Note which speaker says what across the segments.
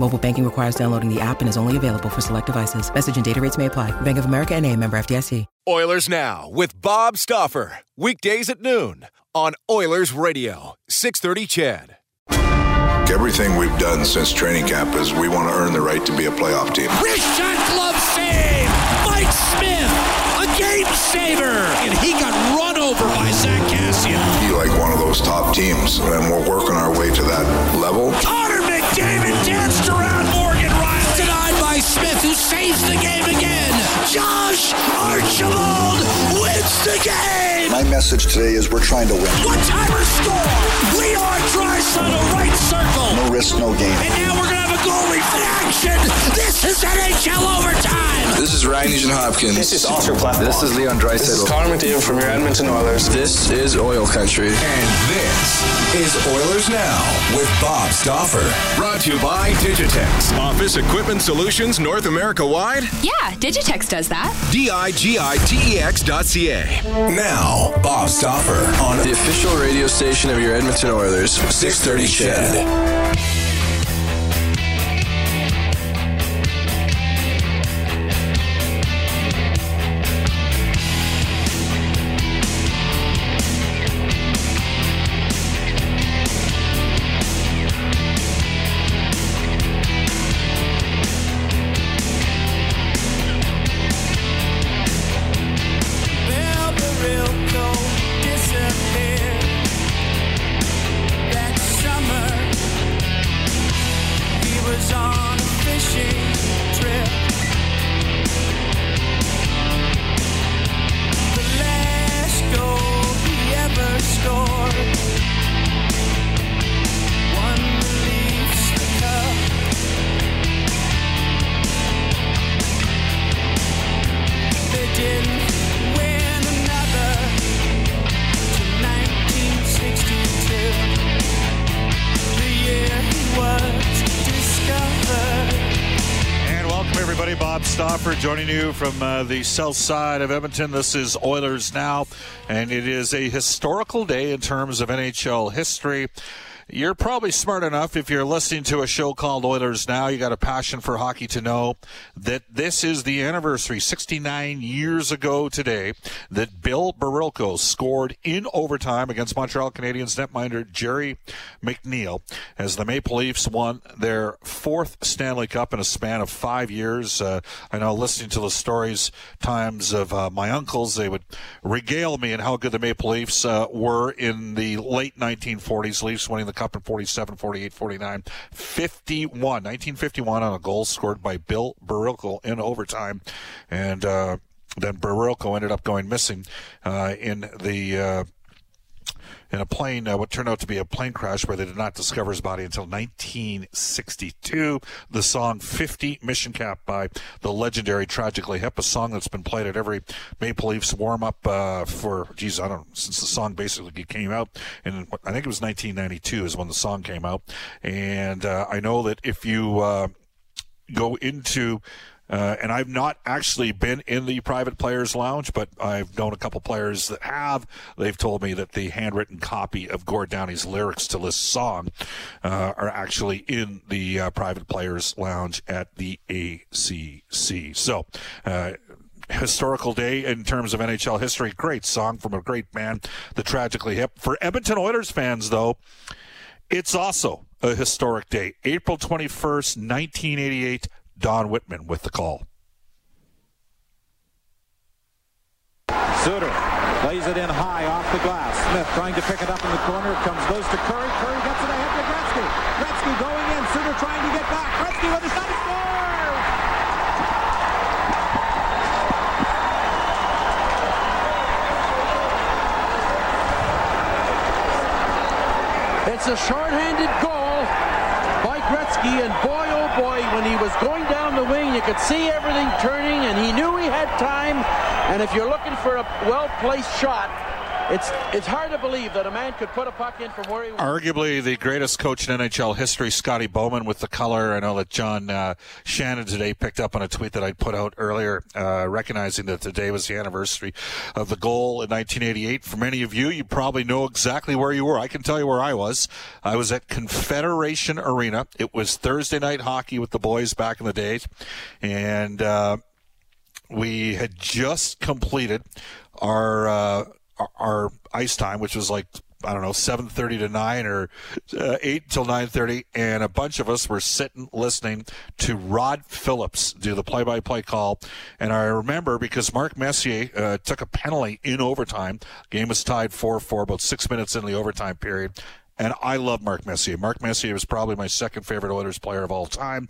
Speaker 1: Mobile banking requires downloading the app and is only available for select devices. Message and data rates may apply. Bank of America and a member FDIC.
Speaker 2: Oilers Now with Bob Stauffer. Weekdays at noon on Oilers Radio, 630 CHED.
Speaker 3: Everything we've done since training camp is we want to earn the right to be a playoff team.
Speaker 4: Wrist shot glove save! Mike Smith, a game saver! And he got run over by Zack Kassian.
Speaker 3: Be like one of those top teams, and we're working our way to that level.
Speaker 4: Connor McDavid danced around. Denied Smith, who saves the game again. Josh Archibald wins the game!
Speaker 5: My message today is we're trying to win.
Speaker 4: One-timer score! Leon Draisaitl, right circle!
Speaker 5: No risk, no gain.
Speaker 4: And now we're gonna have a goalie in action! This is NHL overtime!
Speaker 6: This is Ryan Nugent Hopkins.
Speaker 7: This is Oscar Platt.
Speaker 6: This is Leon Draisaitl.
Speaker 7: This is Connor McDavid from your Edmonton Oilers.
Speaker 6: This is Oil Country.
Speaker 2: And this is Oilers Now with Bob Stauffer. Brought to you by Digitex. Office Equipment Solutions North America wide?
Speaker 8: Yeah, Digitex does that.
Speaker 2: D-I-G-I-T-E-X dot C-A. Now, Bob Stauffer on
Speaker 6: The official radio station of your Edmonton Oilers.
Speaker 2: 630 CHED.
Speaker 9: You from uh, the south side of Edmonton. This is Oilers Now, and it is a historical day in terms of NHL history. You're probably smart enough if you're listening to a show called Oilers Now. You got a passion for hockey to know that this is the anniversary, 69 years ago today, that Bill Barilko scored in overtime against Montreal Canadiens netminder Gerry McNeil as the Maple Leafs won their fourth Stanley Cup in a span of five years. Uh, I know listening to the stories times of uh, my uncles, they would regale me on how good the Maple Leafs uh, were in the late 1940s. Leafs winning the Cup in 47, 48, 49, 51, 1951 on a goal scored by Bill Barilko in overtime. And uh, then Barilko ended up going missing uh, in the. In a plane, uh, what turned out to be a plane crash where they did not discover his body until 1962. The song 50 Mission Cap by the legendary Tragically Hip, a song that's been played at every Maple Leafs warm up uh, for, geez, I don't know, since the song basically came out. And I think it was 1992 is when the song came out. And uh, I know that if you uh, go into uh, and I've not actually been in the private players lounge, but I've known a couple players that have. They've told me that the handwritten copy of Gord Downie's lyrics to this song uh, are actually in the uh, private players lounge at the ACC. So, uh, historical day in terms of NHL history. Great song from a great band, the Tragically Hip. For Edmonton Oilers fans, though, It's also a historic day. April 21st, 1988. Don Whitman with the call.
Speaker 10: Suter lays it in high off the glass. Smith trying to pick it up in the corner. It comes goes to Kurri. Kurri gets it ahead to Gretzky. Gretzky going in. Suter trying to get back. Gretzky with a shot. He scores!
Speaker 11: It's a shorthanded goal by Gretzky, and boy, boy, when he was going down the wing, you could see everything turning, and he knew he had time. And if you're looking for a well-placed shot, it's it's hard to believe that a man could put a puck in from where he was.
Speaker 9: Arguably the greatest coach in NHL history, Scotty Bowman, with the color. I know that John uh, Shannon today picked up on a tweet that I put out earlier, uh, recognizing that today was the anniversary of the goal in 1988. For many of you, you probably know exactly where you were. I can tell you where I was. I was at Confederation Arena. It was Thursday night hockey with the boys back in the days, and uh, we had just completed our uh, our ice time, which was like I don't know, 7:30 to 9 or uh, 8 till 9:30 and a bunch of us were sitting listening to Rod Phillips do the play-by-play call and I remember because Mark Messier uh, took a penalty in overtime. Game was tied 4-4 about 6 minutes in the overtime period. And I love Mark Messier. Mark Messier was probably my second favorite Oilers player of all time.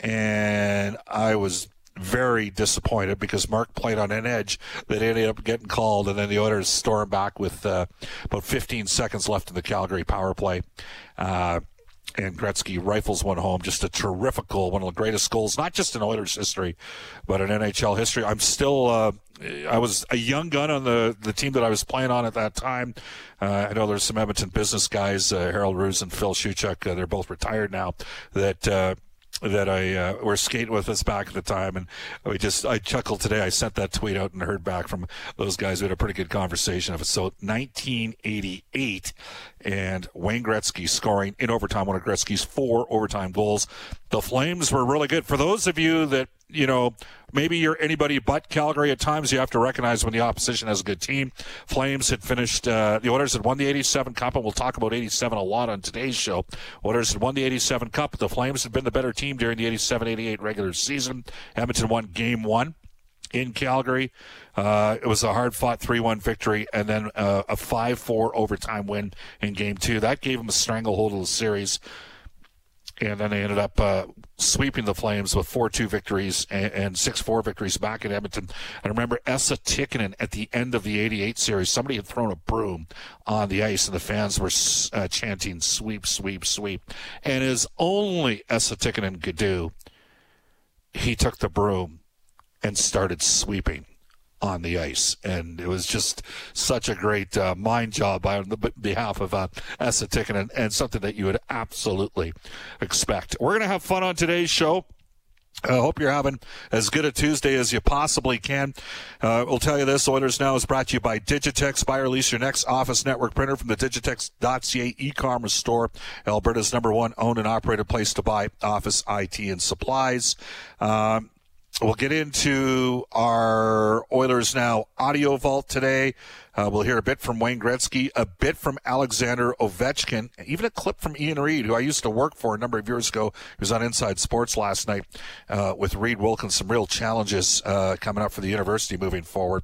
Speaker 9: And I was very disappointed because Mark played on an edge that ended up getting called, and then the Oilers stormed back with uh, about 15 seconds left in the Calgary power play. Uh, and Gretzky rifles one home. Just a terrific goal, one of the greatest goals, not just in Oilers history, but in NHL history. I'm still, uh, I was a young gun on the, the team that I was playing on at that time. Uh, I know there's some Edmonton business guys, uh, Harold Roos and Phil Shuchuk. Uh, they're both retired now. That uh, that I uh, were skating with us back at the time, and we just I chuckled today. I sent that tweet out and heard back from those guys. We had a pretty good conversation of it. So 1988, and Wayne Gretzky scoring in overtime one of Gretzky's four overtime goals. The Flames were really good. For those of you that you know, maybe you're anybody but Calgary. At times, you have to recognize when the opposition has a good team. Flames had finished, uh, the Oilers had won the 87 Cup, and we'll talk about 87 a lot on today's show. Oilers had won the 87 Cup. The Flames had been the better team during the 87 88 regular season. Edmonton won game one in Calgary. Uh, it was a hard fought 3 1 victory and then uh, a 5 4 overtime win in game two. That gave them a stranglehold of the series and then they ended up uh, sweeping the Flames with 4-2 victories and, 6-4 victories back in Edmonton. I remember Esa Tikkanen at the end of the 88 series, somebody had thrown a broom on the ice and the fans were uh, chanting sweep, sweep, sweep. And as only Esa Tikkanen could do, he took the broom and started sweeping on the ice. And it was just such a great uh, mind job on the behalf of uh, Tikkanen and, and something that you would absolutely expect. We're going to have fun on today's show. I uh, hope you're having as good a Tuesday as you possibly can. Uh, we'll tell you this Oilers Now is brought to you by Digitex. Buy or lease your next office network printer from the Digitex.ca e commerce store, Alberta's number one owned and operated place to buy office IT and supplies. Um, We'll get into our Oilers Now audio vault today. Uh, we'll hear a bit from Wayne Gretzky, a bit from Alexander Ovechkin, even a clip from Ian Reade, who I used to work for a number of years ago. He was on Inside Sports last night uh, with Reid Wilkins. Some real challenges uh, coming up for the university moving forward,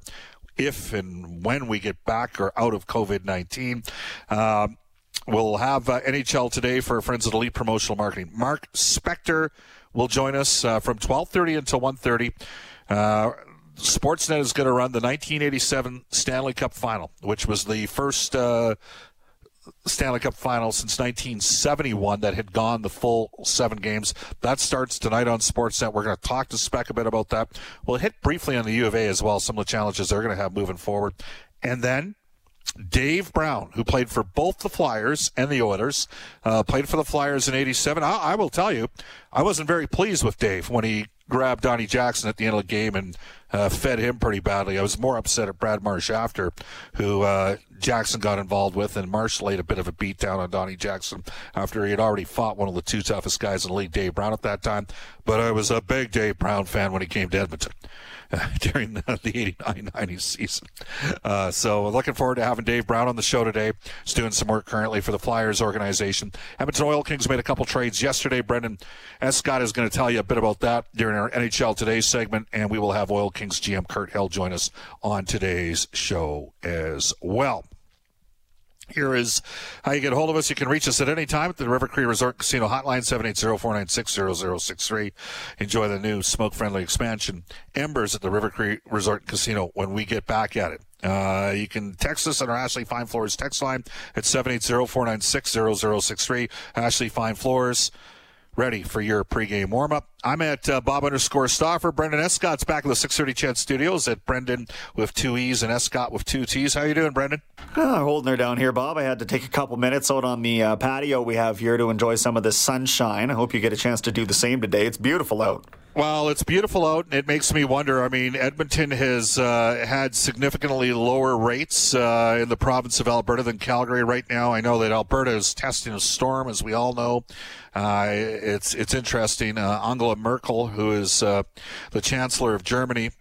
Speaker 9: if and when we get back or out of COVID 19. Um, we'll have uh, NHL today for our friends at Elite Promotional Marketing. Mark Spector will join us uh, from 12:30 until 1:30. Uh, Sportsnet is going to run the 1987 Stanley Cup Final, which was the first uh, Stanley Cup Final since 1971 that had gone the full seven games. That starts tonight on Sportsnet. We're going to talk to Spec a bit about that. We'll hit briefly on the U of A as well, some of the challenges they're going to have moving forward. And then Dave Brown, who played for both the Flyers and the Oilers, uh, played for the Flyers in '87. I, I, will tell you, I wasn't very pleased with Dave when he grabbed Donnie Jackson at the end of the game and uh, fed him pretty badly. I was more upset at Brad Marsh after, who uh, Jackson got involved with, and Marsh laid a bit of a beat down on Donnie Jackson after he had already fought one of the two toughest guys in the league, Dave Brown, at that time. But I was a big Dave Brown fan when he came to Edmonton. during the, 89-90 season. Uh, so looking forward to having Dave Brown on the show today. He's doing some work currently for the Flyers organization. Edmonton Oil Kings made a couple trades yesterday. Brendan Escott is going to tell you a bit about that during our NHL Today segment, and we will have Oil Kings GM Kirt Hill join us on today's show as well. Here is how you get a hold of us. You can reach us at any time at the River Cree Resort Casino Hotline, 780-496-0063. Enjoy the new smoke-friendly expansion, Embers at the River Cree Resort Casino when we get back at it. Uh, you can text us on our Ashley Fine Floors text line at 780-496-0063. Ashley Fine Floors ready for your pregame warm-up. I'm at uh, Bob underscore Stauffer. Brendan Escott's back in the 630 CHED Studios at Brendan with two E's and Escott with two T's. How you doing, Brendan?
Speaker 12: Uh, holding her down here, Bob. I had to take a couple minutes out on the uh, patio we have here to enjoy some of the sunshine. I hope you get a chance to do the same today. It's beautiful out.
Speaker 9: Well, it's beautiful out, and it makes me wonder. I mean, Edmonton has uh, had significantly lower rates uh, in the province of Alberta than Calgary right now. I know that Alberta is testing a storm, as we all know. Uh, it's it's interesting. Uh, Angela Merkel, who is uh, the Chancellor of Germany,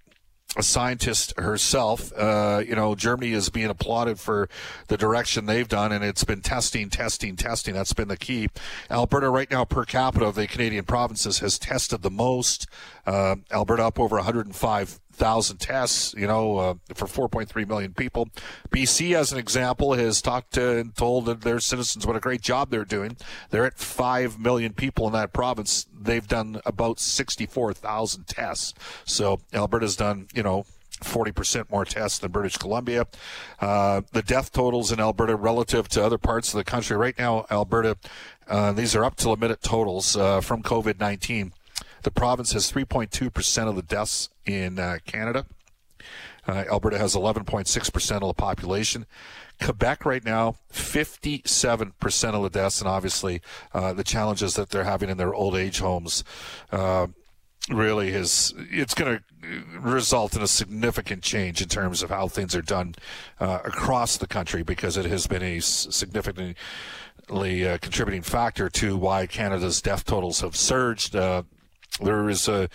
Speaker 9: a scientist herself. Uh, you know, Germany is being applauded for the direction they've done, and it's been testing, testing, testing. That's been the key. Alberta, right now, per capita of the Canadian provinces, has tested the most. Uh, Alberta up over 105 thousand tests, you know, uh, for 4.3 million people. BC, as an example, has talked to and told their citizens what a great job they're doing. They're at 5 million people in that province. They've done about 64,000 tests. So Alberta's done, you know, 40% more tests than British Columbia. Uh, the death totals in Alberta relative to other parts of the country right now, Alberta, uh, these are up to the minute totals uh, from COVID 19. The province has 3.2% of the deaths in uh, Canada. Uh, Alberta has 11.6% of the population. Quebec right now, 57% of the deaths, and obviously uh, the challenges that they're having in their old age homes uh, really is it's going to result in a significant change in terms of how things are done uh, across the country because it has been a significantly uh, contributing factor to why Canada's death totals have surged. There is a,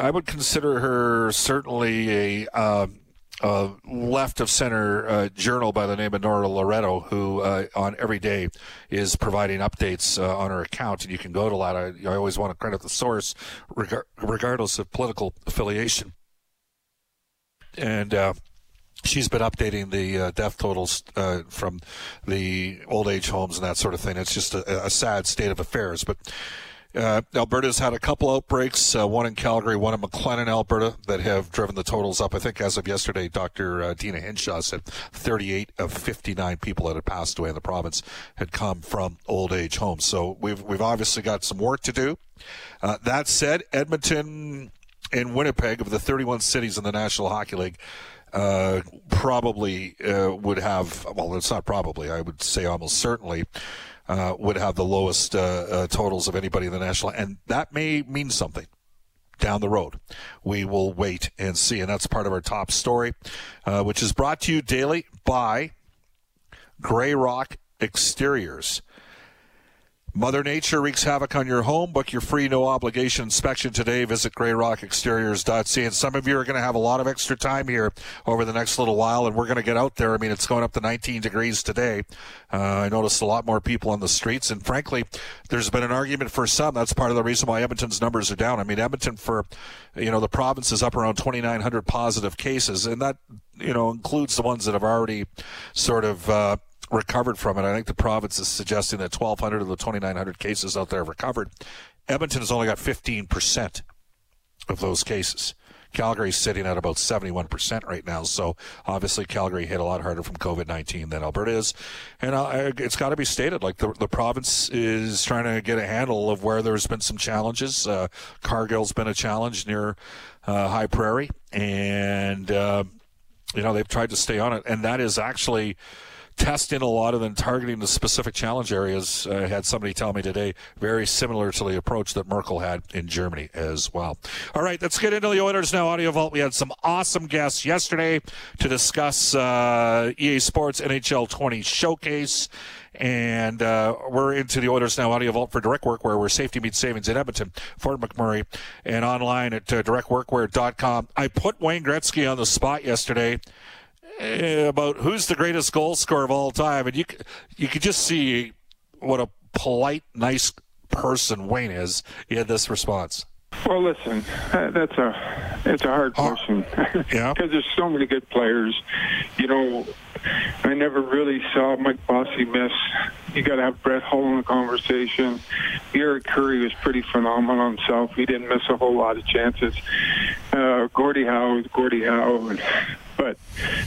Speaker 9: I would consider her certainly a, uh, left of center uh, journal by the name of Nora Loreto, who uh, on every day is providing updates uh, on her account. And you can go to that. I, I always want to credit the source, reg- regardless of political affiliation. And uh, she's been updating the uh, death totals uh, from the old age homes and that sort of thing. It's just a, a sad state of affairs. But uh, Alberta's had a couple outbreaks, uh, one in Calgary, one in McLennan, Alberta, that have driven the totals up. I think as of yesterday, Dr. Uh, Deena Hinshaw said 38 of 59 people that had passed away in the province had come from old age homes. So we've we've obviously got some work to do. Uh, that said, Edmonton and Winnipeg, of the 31 cities in the National Hockey League, uh, probably uh, would have, well, it's not probably, I would say almost certainly, uh, would have the lowest uh, uh, totals of anybody in the national, and that may mean something down the road. We will wait and see, and that's part of our top story, uh, which is brought to you daily by Grey Rock Exteriors. Mother Nature wreaks havoc on your home. Book your free no obligation inspection today. Visit grayrockexteriors.ca. And some of you are going to have a lot of extra time here over the next little while, and we're going to get out there. I mean, it's going up to 19 degrees today. Uh, I noticed a lot more people on the streets, and frankly, there's been an argument for some. That's part of the reason why Edmonton's numbers are down. I mean, Edmonton for, you know, the province is up around 2,900 positive cases, and that, you know, includes the ones that have already sort of, uh, recovered from it. I think the province is suggesting that 1,200 of the 2,900 cases out there have recovered. Edmonton has only got 15% of those cases. Calgary's sitting at about 71% right now. So obviously Calgary hit a lot harder from COVID-19 than Alberta is. And uh, it's got to be stated, like the, the province is trying to get a handle of where there's been some challenges. Uh, Cargill's been a challenge near uh, High Prairie. And, uh, you know, they've tried to stay on it. And that is actually testing a lot and then targeting the specific challenge areas. I had somebody tell me today, very similar to the approach that Merkel had in Germany as well. All right, let's get into the Oilers now. Audio Vault. We had some awesome guests yesterday to discuss uh, EA Sports NHL 20 Showcase. And uh, we're into the Oilers Now Audio Vault for Direct Workwear, where we're safety meets savings in Edmonton, Fort McMurray, and online at uh, directworkwear.com. I put Wayne Gretzky on the spot yesterday uh, about who's the greatest goal scorer of all time, and you you could just see what a polite, nice person Wayne is. He had this response.
Speaker 13: Well, listen, uh, that's a it's a hard question.
Speaker 9: yeah,
Speaker 13: because there's so many good players. You know, I never really saw Mike Bossy miss. You got to have Brett Hull in the conversation. Jari Kurri was pretty phenomenal himself. He didn't miss a whole lot of chances. Uh, Howe is Howe. And, but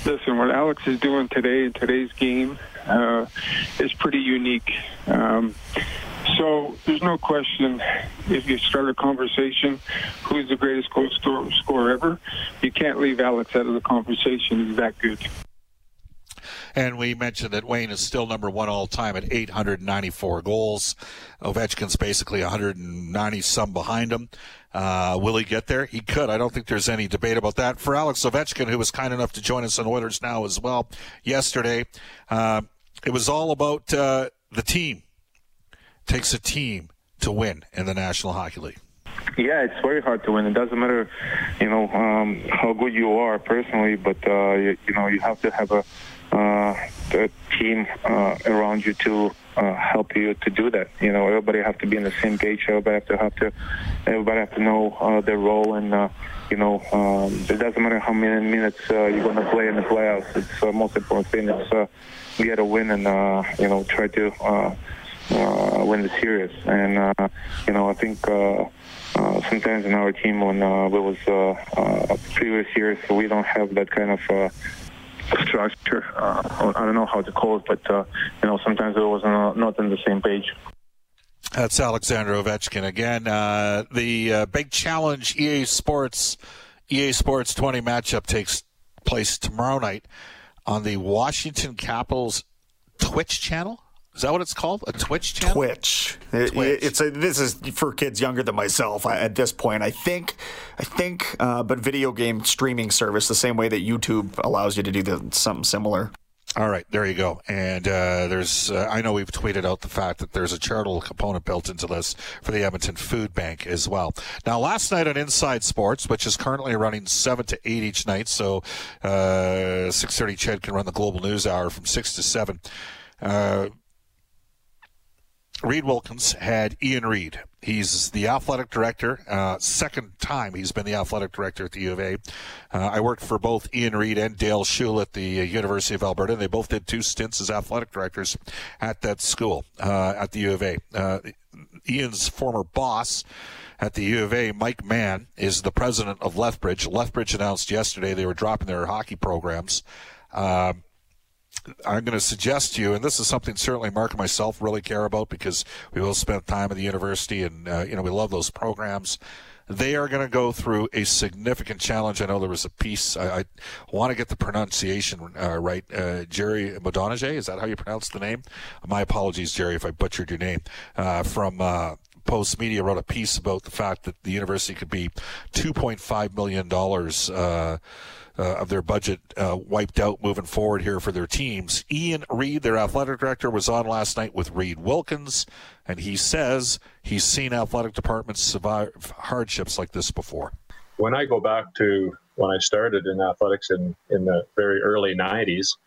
Speaker 13: listen, what Alex is doing today in today's game uh, is pretty unique. Um, so there's no question if you start a conversation, who's the greatest goal scorer ever, you can't leave Alex out of the conversation. He's that good.
Speaker 9: And we mentioned that Wayne is still number one all time at 894 goals. Ovechkin's basically 190 some behind him. Uh, will he get there? He could. I don't think there's any debate about that. For Alex Ovechkin, who was kind enough to join us on Oilers Now as well yesterday, uh, it was all about uh, the team. It takes a team to win in the National Hockey League.
Speaker 14: Yeah, it's very hard to win. It doesn't matter, you know, um, how good you are personally, but uh, you, you know, you have to have a team uh, around you to uh, help you to do that. You know, everybody have to be on the same page. Everybody have to have to, everybody have to know uh, their role, and uh, you know, um, it doesn't matter how many minutes uh, you're going to play in the playoffs. It's uh, most important thing is uh, get a win and uh, you know try to uh, uh, win the series. And uh, you know, I think. Uh, uh, sometimes in our team, when uh, we was uh, uh, previous years, we don't have that kind of uh, structure. Uh, I don't know how to call it, but uh, you know, sometimes it was not, on the same page.
Speaker 9: That's Alexander Ovechkin again. Uh, the uh, big challenge EA Sports EA Sports 20 matchup takes place tomorrow night on the Washington Capitals Twitch channel. Is that what it's called? A Twitch channel?
Speaker 12: Twitch. Twitch. It, it's a, this is for kids younger than myself. I, at this point, I think, I think, uh, but video game streaming service the same way that YouTube allows you to do the, something similar.
Speaker 9: All right, there you go. And uh, there's, uh, I know we've tweeted out the fact that there's a charitable component built into this for the Edmonton Food Bank as well. Now, last night on Inside Sports, which is currently running seven to eight each night, so uh, six thirty, CHED can run the Global News Hour from six to seven. Reid Wilkins had Ian Reade. He's the athletic director. Uh, second time he's been the athletic director at the U of A. Uh, I worked for both Ian Reade and Dale Schul at the uh, University of Alberta. And They both did two stints as athletic directors at that school uh, at the U of A. Uh, Ian's former boss at the U of A, Mike Mann, is the president of Lethbridge. Lethbridge announced yesterday they were dropping their hockey programs. Um, I'm going to suggest to you, and this is something certainly Mark and myself really care about because we both spent time at the university, and uh, you know we love those programs. They are going to go through a significant challenge. I know there was a piece. I, I want to get the pronunciation uh, right. Uh, Gerry Moddejonge, is that how you pronounce the name? My apologies, Jerry, if I butchered your name. Uh, from uh, Post Media wrote a piece about the fact that the university could be 2.5 million dollars uh, of their budget uh, wiped out moving forward here for their teams. Ian Reade, their athletic director, was on last night with Reid Wilkins, and he says he's seen athletic departments survive hardships like this before.
Speaker 15: When I go back to when I started in athletics in, in the very early 90s,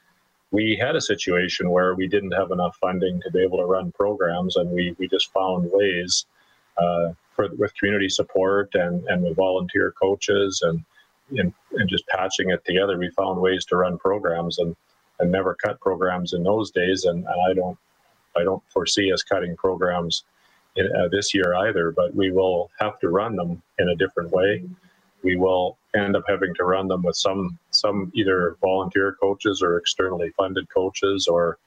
Speaker 15: we had a situation where we didn't have enough funding to be able to run programs, and we, we just found ways uh, for, with community support and, and with volunteer coaches and and, and just patching it together, we found ways to run programs and, and never cut programs in those days. And, and I don't I don't foresee us cutting programs in, uh, this year either. But we will have to run them in a different way. We will end up having to run them with some some either volunteer coaches or externally funded coaches or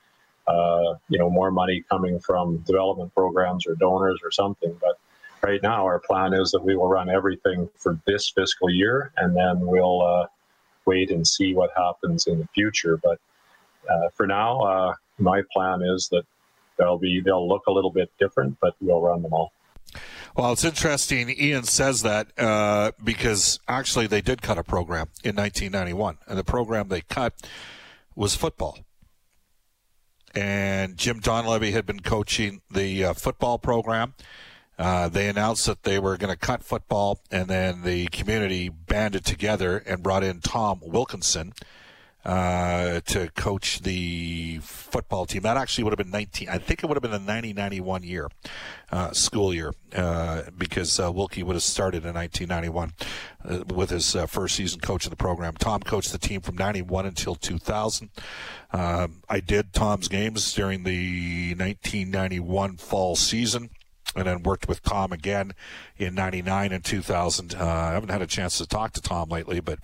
Speaker 15: uh, you know more money coming from development programs or donors or something. But right now, our plan is that we will run everything for this fiscal year, and then we'll uh, wait and see what happens in the future. But uh, for now, uh, my plan is that they'll be they'll look a little bit different, but we'll run them all.
Speaker 9: Well, it's interesting. Ian says that uh, because actually they did cut a program in 1991, and the program they cut was football. And Jim Donlevy had been coaching the uh, football program. Uh, they announced that they were going to cut football, and then the community banded together and brought in Tom Wilkinson uh, to coach the football team. That actually would have been 19. I think it would have been the 90-91 year, uh, school year, uh, because uh, Wilkie would have started in 1991 uh, with his first season coaching the program. Tom coached the team from 91 until 2000. Um, I did Tom's games during the 1991 fall season and then worked with Tom again in 99 and 2000. Uh, I haven't had a chance to talk to Tom lately, but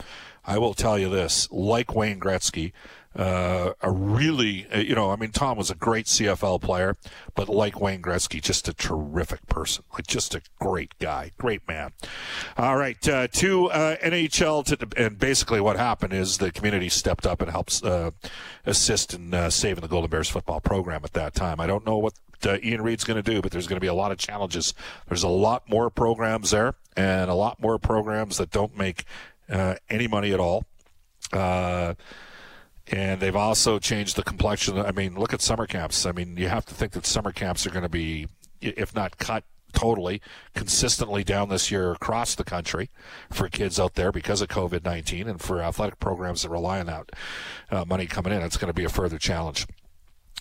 Speaker 9: I will tell you this like Wayne Gretzky, uh, a really, uh, you know, I mean, Tom was a great CFL player, but like Wayne Gretzky, just a terrific person, like just a great guy, great man. All right, uh, to uh, NHL, to, and basically what happened is the community stepped up and helped uh, assist in uh, saving the Golden Bears football program at that time. I don't know what uh, Ian Reade's going to do, but there's going to be a lot of challenges. There's a lot more programs there, and a lot more programs that don't make uh, any money at all. Uh, and they've also changed the complexion. I mean, look at summer camps. I mean, you have to think that summer camps are going to be, if not cut totally, consistently down this year across the country for kids out there because of COVID 19 and for athletic programs that rely on that uh, money coming in. It's going to be a further challenge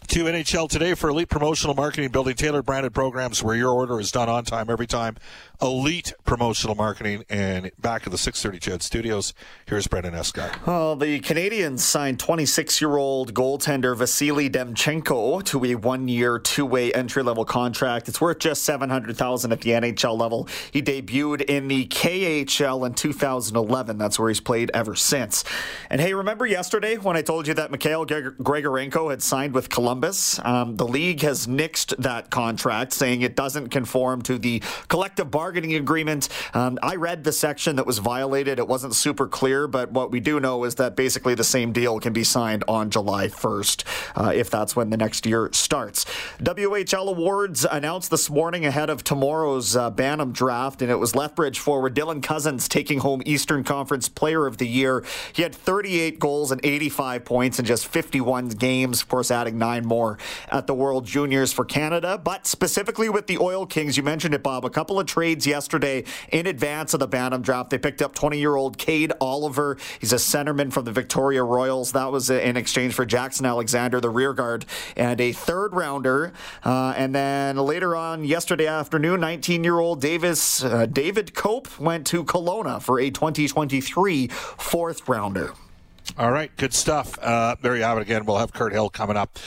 Speaker 9: to NHL today for elite promotional marketing, building tailored branded programs where your order is done on time every time. Elite promotional marketing. And back at the 630 CHED Studios, here's Brendan Escott.
Speaker 12: Well, the Canadiens signed 26 year old goaltender Vasily Demchenko to a one year, two way entry level contract. It's worth just 700000 at the NHL level. He debuted in the KHL in 2011. That's where he's played ever since. And hey, remember yesterday when I told you that Mikhail Grigorenko had signed with Columbus? Columbus. Um, the league has nixed that contract, saying it doesn't conform to the collective bargaining agreement. Um, I read the section that was violated. It wasn't super clear, but what we do know is that basically the same deal can be signed on July 1st, uh, if that's when the next year starts. WHL awards announced this morning ahead of tomorrow's uh, Bantam draft, and it was Lethbridge forward Dylan Cozens taking home Eastern Conference Player of the Year. He had 38 goals and 85 points in just 51 games, of course, adding nine more at the World Juniors for Canada. But specifically with the Oil Kings, you mentioned it, Bob, a couple of trades yesterday in advance of the Bantam draft. They picked up 20 year old Kaid Oliver. He's a centerman from the Victoria Royals. That was in exchange for Jackson Alexander, the rear guard, and a third rounder. Uh, and then later on yesterday afternoon, 19 year old Davis uh, David Kope went to Kelowna for a 2023 fourth rounder.
Speaker 9: All right, good stuff. Uh, have it again. We'll have Kirt Hill coming up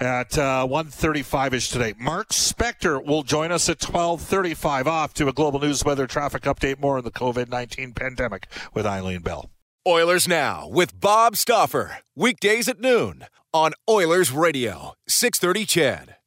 Speaker 9: at uh, 1.35ish today. Mark Spector will join us at 12.35 off to a global news weather traffic update more on the COVID-19 pandemic with Eileen Bell.
Speaker 2: Oilers Now with Bob Stauffer. Weekdays at noon on Oilers Radio, 630 CHED.